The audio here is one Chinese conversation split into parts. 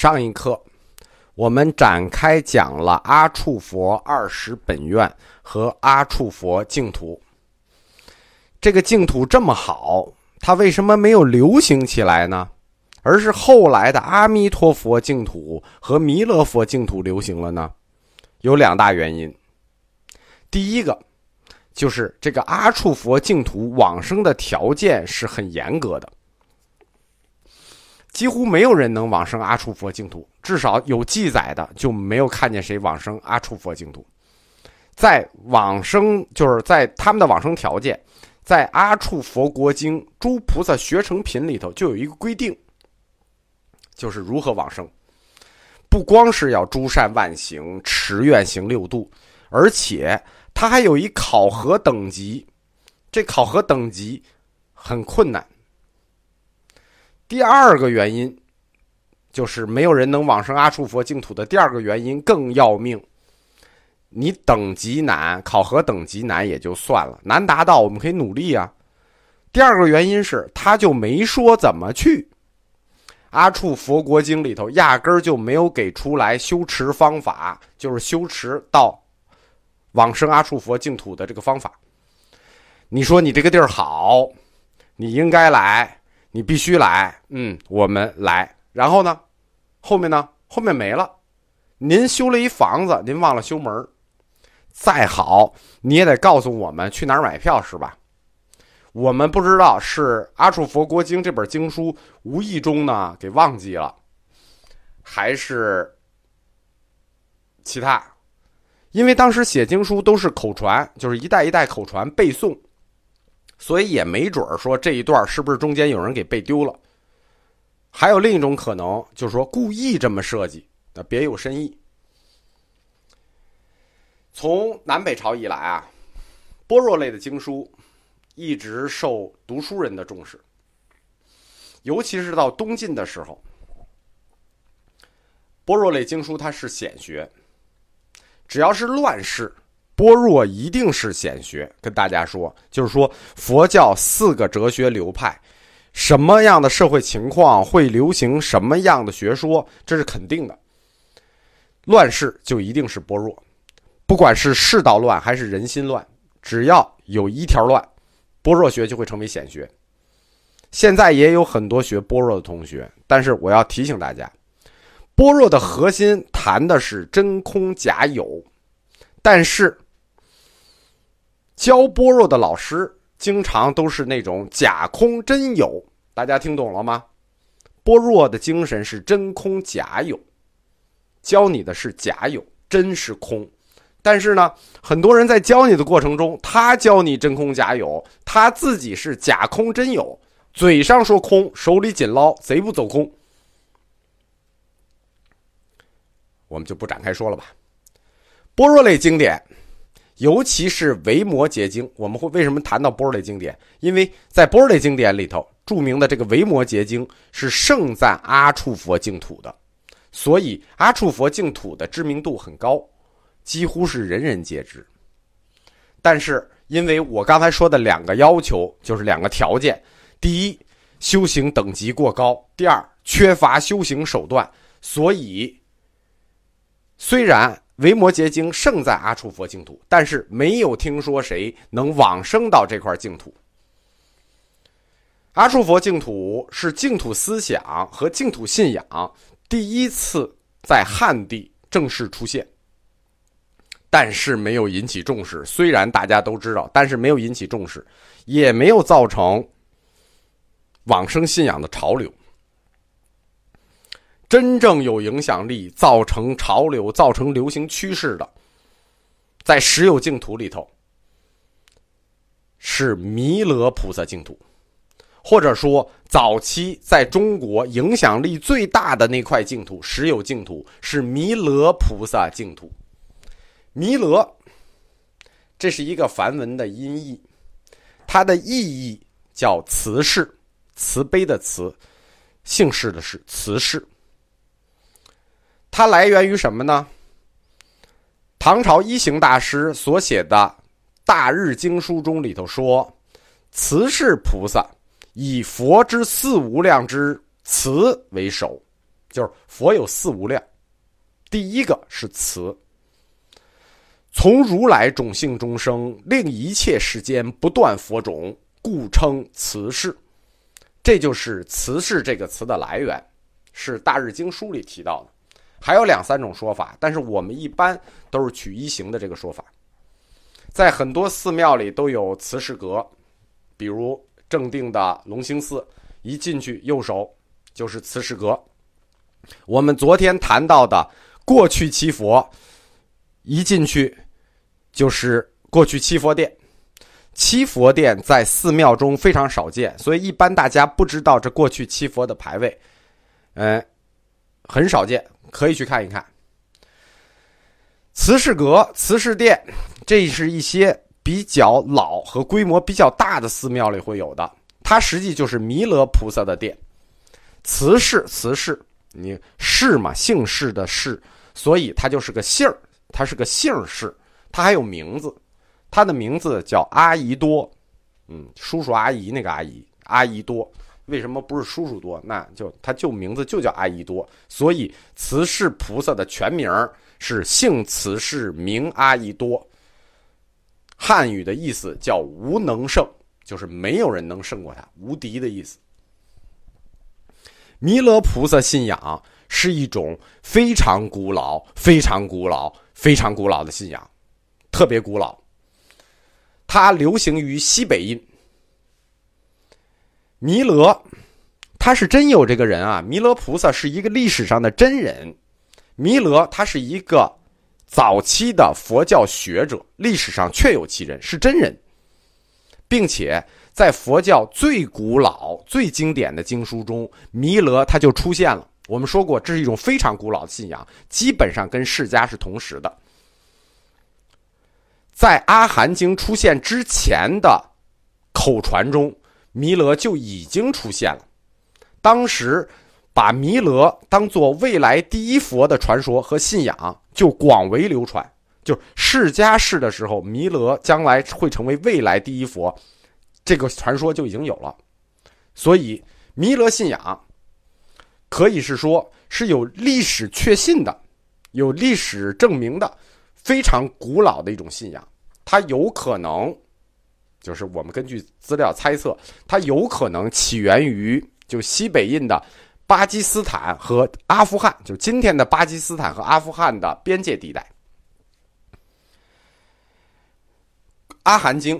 上一课，我们展开讲了阿处佛二十本愿和阿处佛净土。这个净土这么好，它为什么没有流行起来呢？而是后来的阿弥陀佛净土和弥勒佛净土流行了呢？有两大原因。第一个，就是这个阿处佛净土往生的条件是很严格的。几乎没有人能往生阿处佛净土，至少有记载的就没有看见谁往生阿处佛净土。在往生，就是在他们的往生条件，在《阿处佛国经·诸菩萨学成品》里头就有一个规定，就是如何往生。不光是要诸善万行、持愿行六度，而且他还有一考核等级，这考核等级很困难。第二个原因，就是没有人能往生阿处佛净土的。第二个原因更要命，你等级难，考核等级难也就算了，难达到我们可以努力啊。第二个原因是，他就没说怎么去。阿处佛国经里头压根儿就没有给出来修持方法，就是修持到往生阿处佛净土的这个方法。你说你这个地儿好，你应该来。你必须来，嗯，我们来。然后呢，后面呢，后面没了。您修了一房子，您忘了修门再好你也得告诉我们去哪儿买票是吧？我们不知道是《阿处佛国经》这本经书无意中呢给忘记了，还是其他？因为当时写经书都是口传，就是一代一代口传背诵。所以也没准儿说这一段是不是中间有人给背丢了，还有另一种可能，就是说故意这么设计，那别有深意。从南北朝以来啊，般若类的经书一直受读书人的重视，尤其是到东晋的时候，般若类经书它是显学，只要是乱世。般若一定是显学，跟大家说，就是说佛教四个哲学流派，什么样的社会情况会流行什么样的学说，这是肯定的。乱世就一定是般若，不管是世道乱还是人心乱，只要有一条乱，般若学就会成为显学。现在也有很多学般若的同学，但是我要提醒大家，般若的核心谈的是真空假有，但是。教般若的老师经常都是那种假空真有，大家听懂了吗？般若的精神是真空假有，教你的是假有，真是空。但是呢，很多人在教你的过程中，他教你真空假有，他自己是假空真有，嘴上说空，手里紧捞，贼不走空。我们就不展开说了吧。般若类经典。尤其是维摩诘经，我们会为什么谈到波若类经典？因为在波若类经典里头，著名的这个维摩诘经是盛赞阿处佛净土的，所以阿处佛净土的知名度很高，几乎是人人皆知。但是，因为我刚才说的两个要求，就是两个条件：第一，修行等级过高；第二，缺乏修行手段。所以，虽然。维摩诘经胜在阿处佛净土，但是没有听说谁能往生到这块净土。阿处佛净土是净土思想和净土信仰第一次在汉地正式出现，但是没有引起重视。虽然大家都知道，但是没有引起重视，也没有造成往生信仰的潮流。真正有影响力、造成潮流、造成流行趋势的，在十有净土里头，是弥勒菩萨净土，或者说早期在中国影响力最大的那块净土——十有净土，是弥勒菩萨净土。弥勒，这是一个梵文的音译，它的意义叫慈氏，慈悲的慈，姓氏的氏，慈氏。它来源于什么呢？唐朝一行大师所写的《大日经书》中里头说：“慈氏菩萨以佛之四无量之慈为首，就是佛有四无量，第一个是慈，从如来种性中生，令一切世间不断佛种，故称慈氏。这就是慈氏这个词的来源，是《大日经书》里提到的。还有两三种说法，但是我们一般都是取一行的这个说法。在很多寺庙里都有慈氏阁，比如正定的龙兴寺，一进去右手就是慈氏阁。我们昨天谈到的过去七佛，一进去就是过去七佛殿。七佛殿在寺庙中非常少见，所以一般大家不知道这过去七佛的牌位，嗯，很少见。可以去看一看，慈氏阁、慈氏殿，这是一些比较老和规模比较大的寺庙里会有的。它实际就是弥勒菩萨的殿。慈氏，慈氏，你氏嘛，姓氏的氏，所以它就是个姓儿，它是个姓氏，它还有名字，它的名字叫阿姨多，嗯，叔叔阿姨那个阿姨，阿姨多。为什么不是叔叔多？那就他就名字就叫阿依多，所以慈氏菩萨的全名是姓慈氏名阿依多。汉语的意思叫无能胜，就是没有人能胜过他，无敌的意思。弥勒菩萨信仰是一种非常古老、非常古老、非常古老的信仰，特别古老。它流行于西北印。弥勒，他是真有这个人啊！弥勒菩萨是一个历史上的真人。弥勒他是一个早期的佛教学者，历史上确有其人，是真人，并且在佛教最古老、最经典的经书中，弥勒他就出现了。我们说过，这是一种非常古老的信仰，基本上跟释迦是同时的。在《阿含经》出现之前的口传中。弥勒就已经出现了，当时把弥勒当做未来第一佛的传说和信仰就广为流传。就释迦世的时候，弥勒将来会成为未来第一佛，这个传说就已经有了。所以弥勒信仰可以是说是有历史确信的、有历史证明的非常古老的一种信仰，它有可能。就是我们根据资料猜测，它有可能起源于就西北印的巴基斯坦和阿富汗，就今天的巴基斯坦和阿富汗的边界地带。《阿含经》，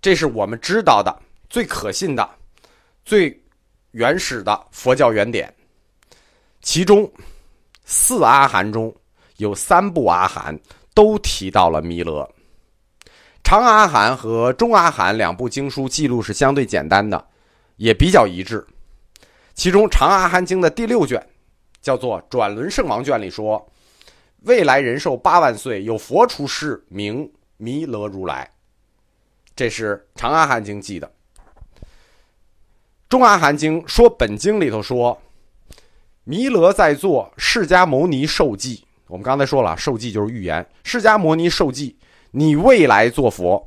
这是我们知道的最可信的、最原始的佛教原典。其中四阿含中有三部阿含都提到了弥勒。长阿含和中阿含两部经书记录是相对简单的，也比较一致。其中长阿含经的第六卷，叫做《转轮圣王卷》里说，未来人寿八万岁，有佛出世，名弥勒如来。这是长阿含经记的。中阿含经说，本经里头说，弥勒在座，释迦牟尼受记。我们刚才说了，受记就是预言，释迦牟尼受记。你未来做佛，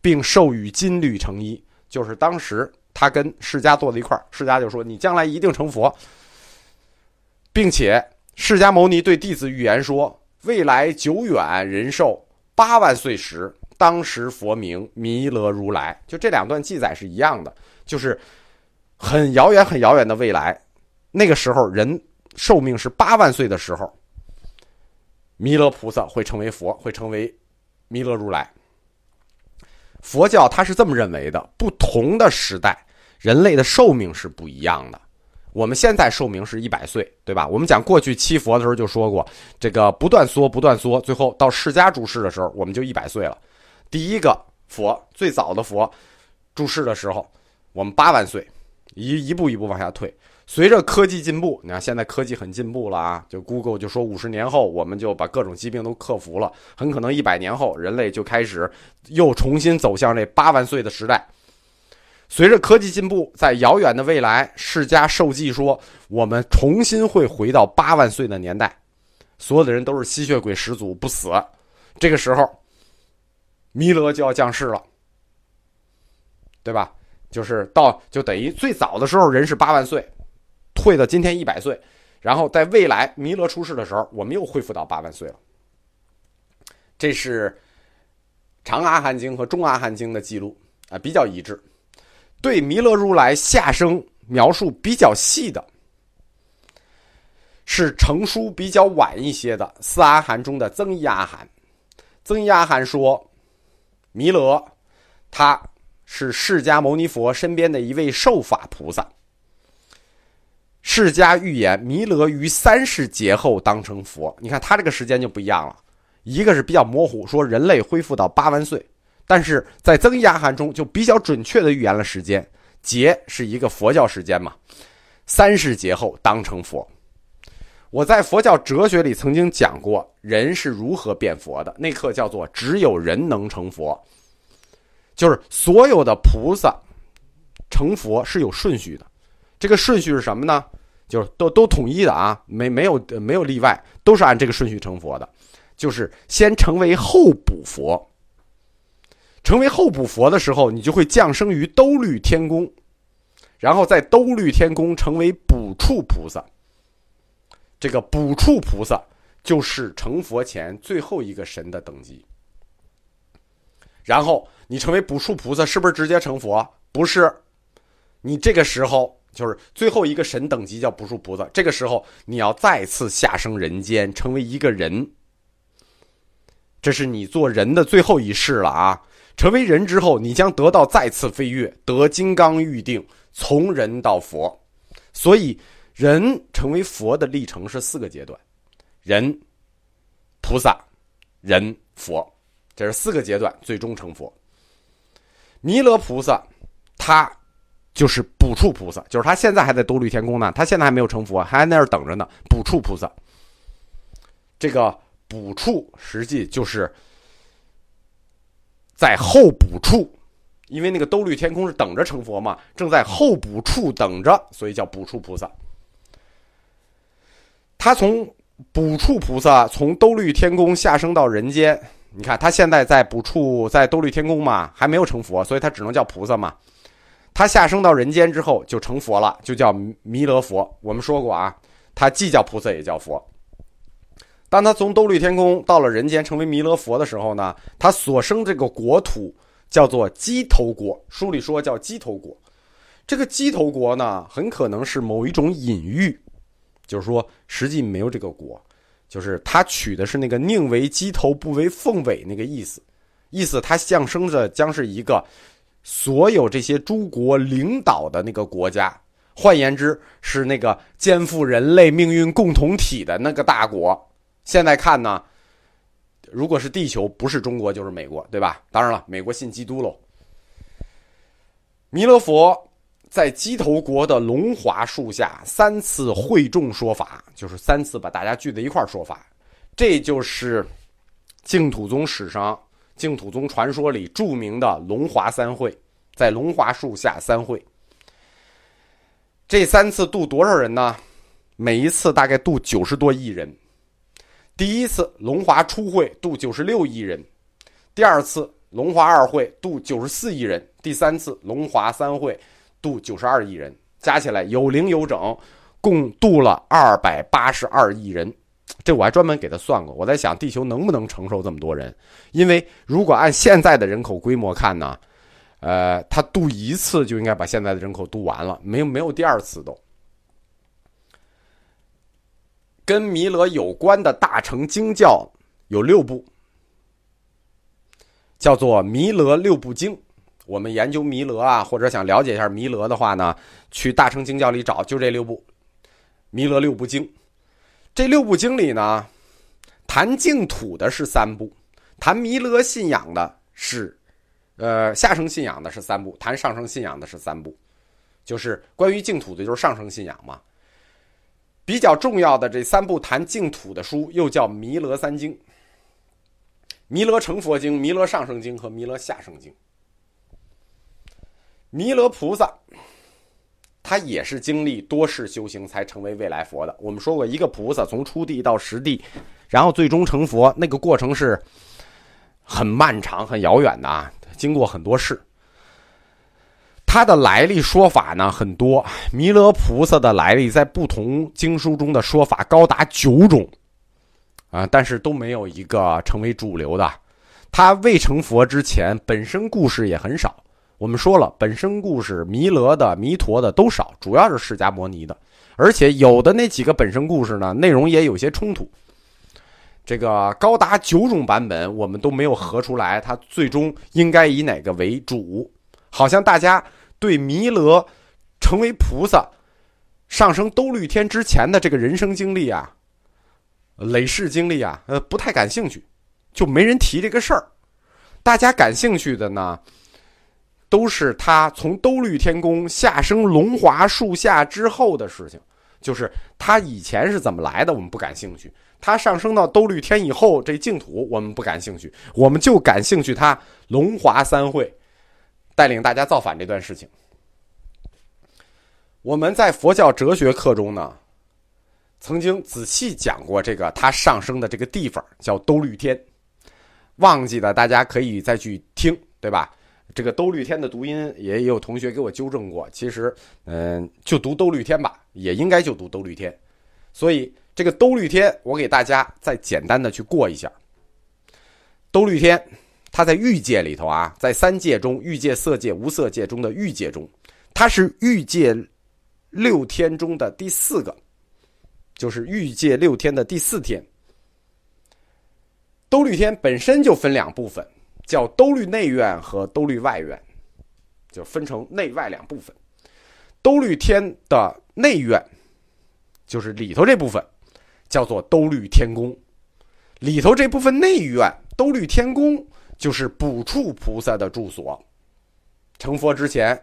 并授予金缕成衣，就是当时他跟释迦坐在一块儿，释迦就说：“你将来一定成佛。”并且释迦牟尼对弟子预言说：“未来久远人寿八万岁时，当时佛名弥勒如来。”就这两段记载是一样的，就是很遥远、很遥远的未来，那个时候人寿命是八万岁的时候，弥勒菩萨会成为佛，会成为。弥勒如来，佛教他是这么认为的：不同的时代，人类的寿命是不一样的。我们现在寿命是一百岁，对吧？我们讲过去七佛的时候就说过，这个不断缩，不断缩，最后到释迦住世的时候，我们就一百岁了。第一个佛最早的佛住世的时候，我们八万岁，一一步一步往下退。随着科技进步，你看现在科技很进步了啊！就 Google 就说五十年后我们就把各种疾病都克服了，很可能一百年后人类就开始又重新走向这八万岁的时代。随着科技进步，在遥远的未来，释迦受记说我们重新会回到八万岁的年代，所有的人都是吸血鬼始祖不死。这个时候，弥勒就要降世了，对吧？就是到就等于最早的时候人是八万岁。退到今天一百岁，然后在未来弥勒出世的时候，我们又恢复到八万岁了。这是长阿含经和中阿含经的记录啊，比较一致。对弥勒如来下生描述比较细的，是成书比较晚一些的四阿含中的增一阿含。增一阿含说，弥勒他是释迦牟尼佛身边的一位受法菩萨。释迦预言弥勒于三世劫后当成佛，你看他这个时间就不一样了，一个是比较模糊，说人类恢复到八万岁，但是在增一阿含中就比较准确的预言了时间，劫是一个佛教时间嘛，三世劫后当成佛。我在佛教哲学里曾经讲过人是如何变佛的，那课叫做只有人能成佛，就是所有的菩萨成佛是有顺序的。这个顺序是什么呢？就是都都统一的啊，没没有没有例外，都是按这个顺序成佛的。就是先成为后补佛，成为后补佛的时候，你就会降生于兜率天宫，然后在兜率天宫成为补处菩萨。这个补处菩萨就是成佛前最后一个神的等级。然后你成为补处菩萨，是不是直接成佛？不是，你这个时候。就是最后一个神等级叫不树菩萨，这个时候你要再次下生人间，成为一个人，这是你做人的最后一世了啊！成为人之后，你将得到再次飞跃，得金刚预定，从人到佛。所以，人成为佛的历程是四个阶段：人、菩萨、人、佛，这是四个阶段，最终成佛。弥勒菩萨，他。就是补处菩萨，就是他现在还在兜率天宫呢，他现在还没有成佛，还在那儿等着呢。补处菩萨，这个补处实际就是在后补处，因为那个兜率天宫是等着成佛嘛，正在后补处等着，所以叫补处菩萨。他从补处菩萨从兜率天宫下生到人间，你看他现在在补处，在兜率天宫嘛，还没有成佛，所以他只能叫菩萨嘛。他下生到人间之后就成佛了，就叫弥勒佛。我们说过啊，他既叫菩萨也叫佛。当他从兜率天宫到了人间，成为弥勒佛的时候呢，他所生这个国土叫做鸡头国。书里说叫鸡头国，这个鸡头国呢，很可能是某一种隐喻，就是说实际没有这个国，就是他取的是那个宁为鸡头不为凤尾那个意思，意思他降生的将是一个。所有这些诸国领导的那个国家，换言之是那个肩负人类命运共同体的那个大国。现在看呢，如果是地球，不是中国就是美国，对吧？当然了，美国信基督喽。弥勒佛在鸡头国的龙华树下三次会众说法，就是三次把大家聚在一块说法，这就是净土宗史上。净土宗传说里著名的龙华三会，在龙华树下三会。这三次渡多少人呢？每一次大概渡九十多亿人。第一次龙华初会渡九十六亿人，第二次龙华二会渡九十四亿人，第三次龙华三会渡九十二亿人，加起来有零有整，共渡了二百八十二亿人。这我还专门给他算过，我在想地球能不能承受这么多人？因为如果按现在的人口规模看呢，呃，他渡一次就应该把现在的人口渡完了，没有没有第二次都。跟弥勒有关的大乘经教有六部，叫做《弥勒六部经》。我们研究弥勒啊，或者想了解一下弥勒的话呢，去大乘经教里找，就这六部《弥勒六部经》。这六部经里呢，谈净土的是三部，谈弥勒信仰的是，呃，下生信仰的是三部，谈上升信仰的是三部，就是关于净土的，就是上升信仰嘛。比较重要的这三部谈净土的书，又叫弥勒三经：弥勒成佛经、弥勒上升经和弥勒下生经。弥勒菩萨。他也是经历多世修行才成为未来佛的。我们说过，一个菩萨从初地到实地，然后最终成佛，那个过程是很漫长、很遥远的啊，经过很多世。它的来历说法呢很多，弥勒菩萨的来历在不同经书中的说法高达九种，啊，但是都没有一个成为主流的。他未成佛之前，本身故事也很少。我们说了，本身故事弥勒的、弥陀的都少，主要是释迦摩尼的，而且有的那几个本身故事呢，内容也有些冲突。这个高达九种版本，我们都没有合出来，它最终应该以哪个为主？好像大家。对弥勒成为菩萨、上升兜率天之前的这个人生经历啊、累世经历啊，呃，不太感兴趣，就没人提这个事儿。大家感兴趣的呢，都是他从兜率天宫下生龙华树下之后的事情，就是他以前是怎么来的，我们不感兴趣；他上升到兜率天以后，这净土我们不感兴趣，我们就感兴趣他龙华三会。带领大家造反这段事情，我们在佛教哲学课中呢，曾经仔细讲过这个他上升的这个地方叫兜率天，忘记的大家可以再去听，对吧？这个兜率天的读音也有同学给我纠正过，其实嗯，就读兜率天吧，也应该就读兜率天。所以这个兜率天，我给大家再简单的去过一下，兜率天。它在欲界里头啊，在三界中，欲界、色界、无色界中的欲界中，它是欲界六天中的第四个，就是欲界六天的第四天。兜率天本身就分两部分，叫兜率内院和兜率外院，就分成内外两部分。兜率天的内院，就是里头这部分，叫做兜率天宫。里头这部分内院，兜率天宫。就是补处菩萨的住所。成佛之前，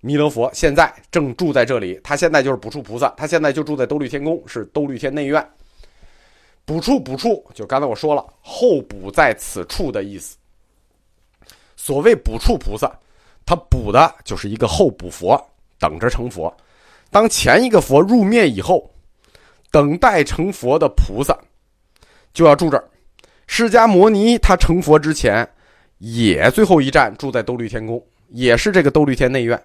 弥勒佛现在正住在这里。他现在就是补处菩萨，他现在就住在兜率天宫，是兜率天内院。补处补处，就刚才我说了，候补在此处的意思。所谓补处菩萨，他补的就是一个候补佛，等着成佛。当前一个佛入灭以后，等待成佛的菩萨就要住这儿。释迦摩尼他成佛之前，也最后一站住在兜率天宫，也是这个兜率天内院。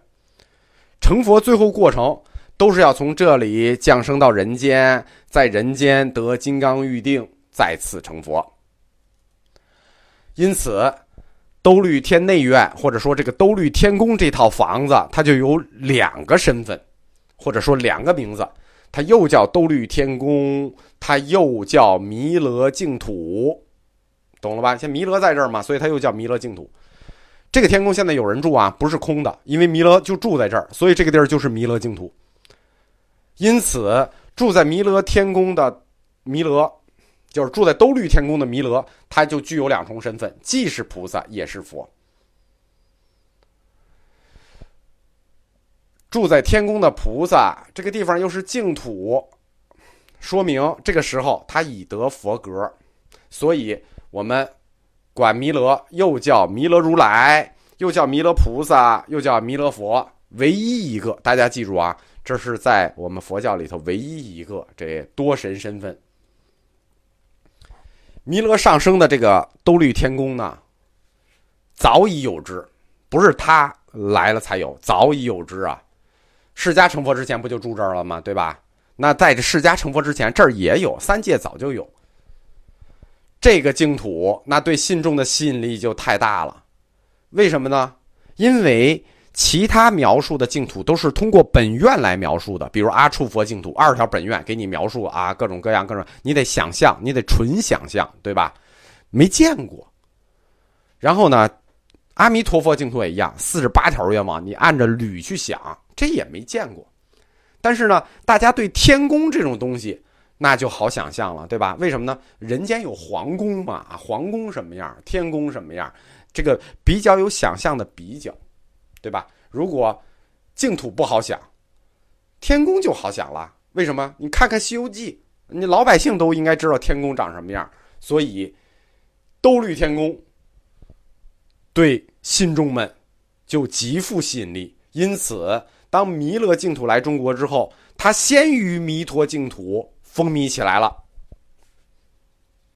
成佛最后过程都是要从这里降生到人间，在人间得金刚玉定，再次成佛。因此，兜率天内院或者说这个兜率天宫这套房子，它就有两个身份，或者说两个名字，它又叫兜率天宫，它又叫弥勒净土。懂了吧？像弥勒在这儿嘛，所以它又叫弥勒净土。这个天宫现在有人住啊，不是空的，因为弥勒就住在这儿，所以这个地儿就是弥勒净土。因此，住在弥勒天宫的弥勒，就是住在兜率天宫的弥勒，他就具有两重身份，既是菩萨，也是佛。住在天宫的菩萨，这个地方又是净土，说明这个时候他已得佛格，所以。我们管弥勒又叫弥勒如来，又叫弥勒菩萨，又叫弥勒佛，唯一一个，大家记住啊，这是在我们佛教里头唯一一个这多神身份。弥勒上升的这个兜率天宫呢，早已有之，不是他来了才有，早已有之啊。释迦成佛之前不就住这儿了吗？对吧？那在这释迦成佛之前，这儿也有，三界早就有。这个净土，那对信众的吸引力就太大了。为什么呢？因为其他描述的净土都是通过本愿来描述的，比如阿处佛净土，二十条本愿给你描述啊，各种各样各种，你得想象，你得纯想象，对吧？没见过。然后呢，阿弥陀佛净土也一样，四十八条愿望，你按着捋去想，这也没见过。但是呢，大家对天宫这种东西。那就好想象了，对吧？为什么呢？人间有皇宫嘛，皇宫什么样，天宫什么样，这个比较有想象的比较，对吧？如果净土不好想，天宫就好想了。为什么？你看看《西游记》，你老百姓都应该知道天宫长什么样，所以兜率天宫对信众们就极富吸引力。因此，当弥勒净土来中国之后，它先于弥陀净土。风靡起来了。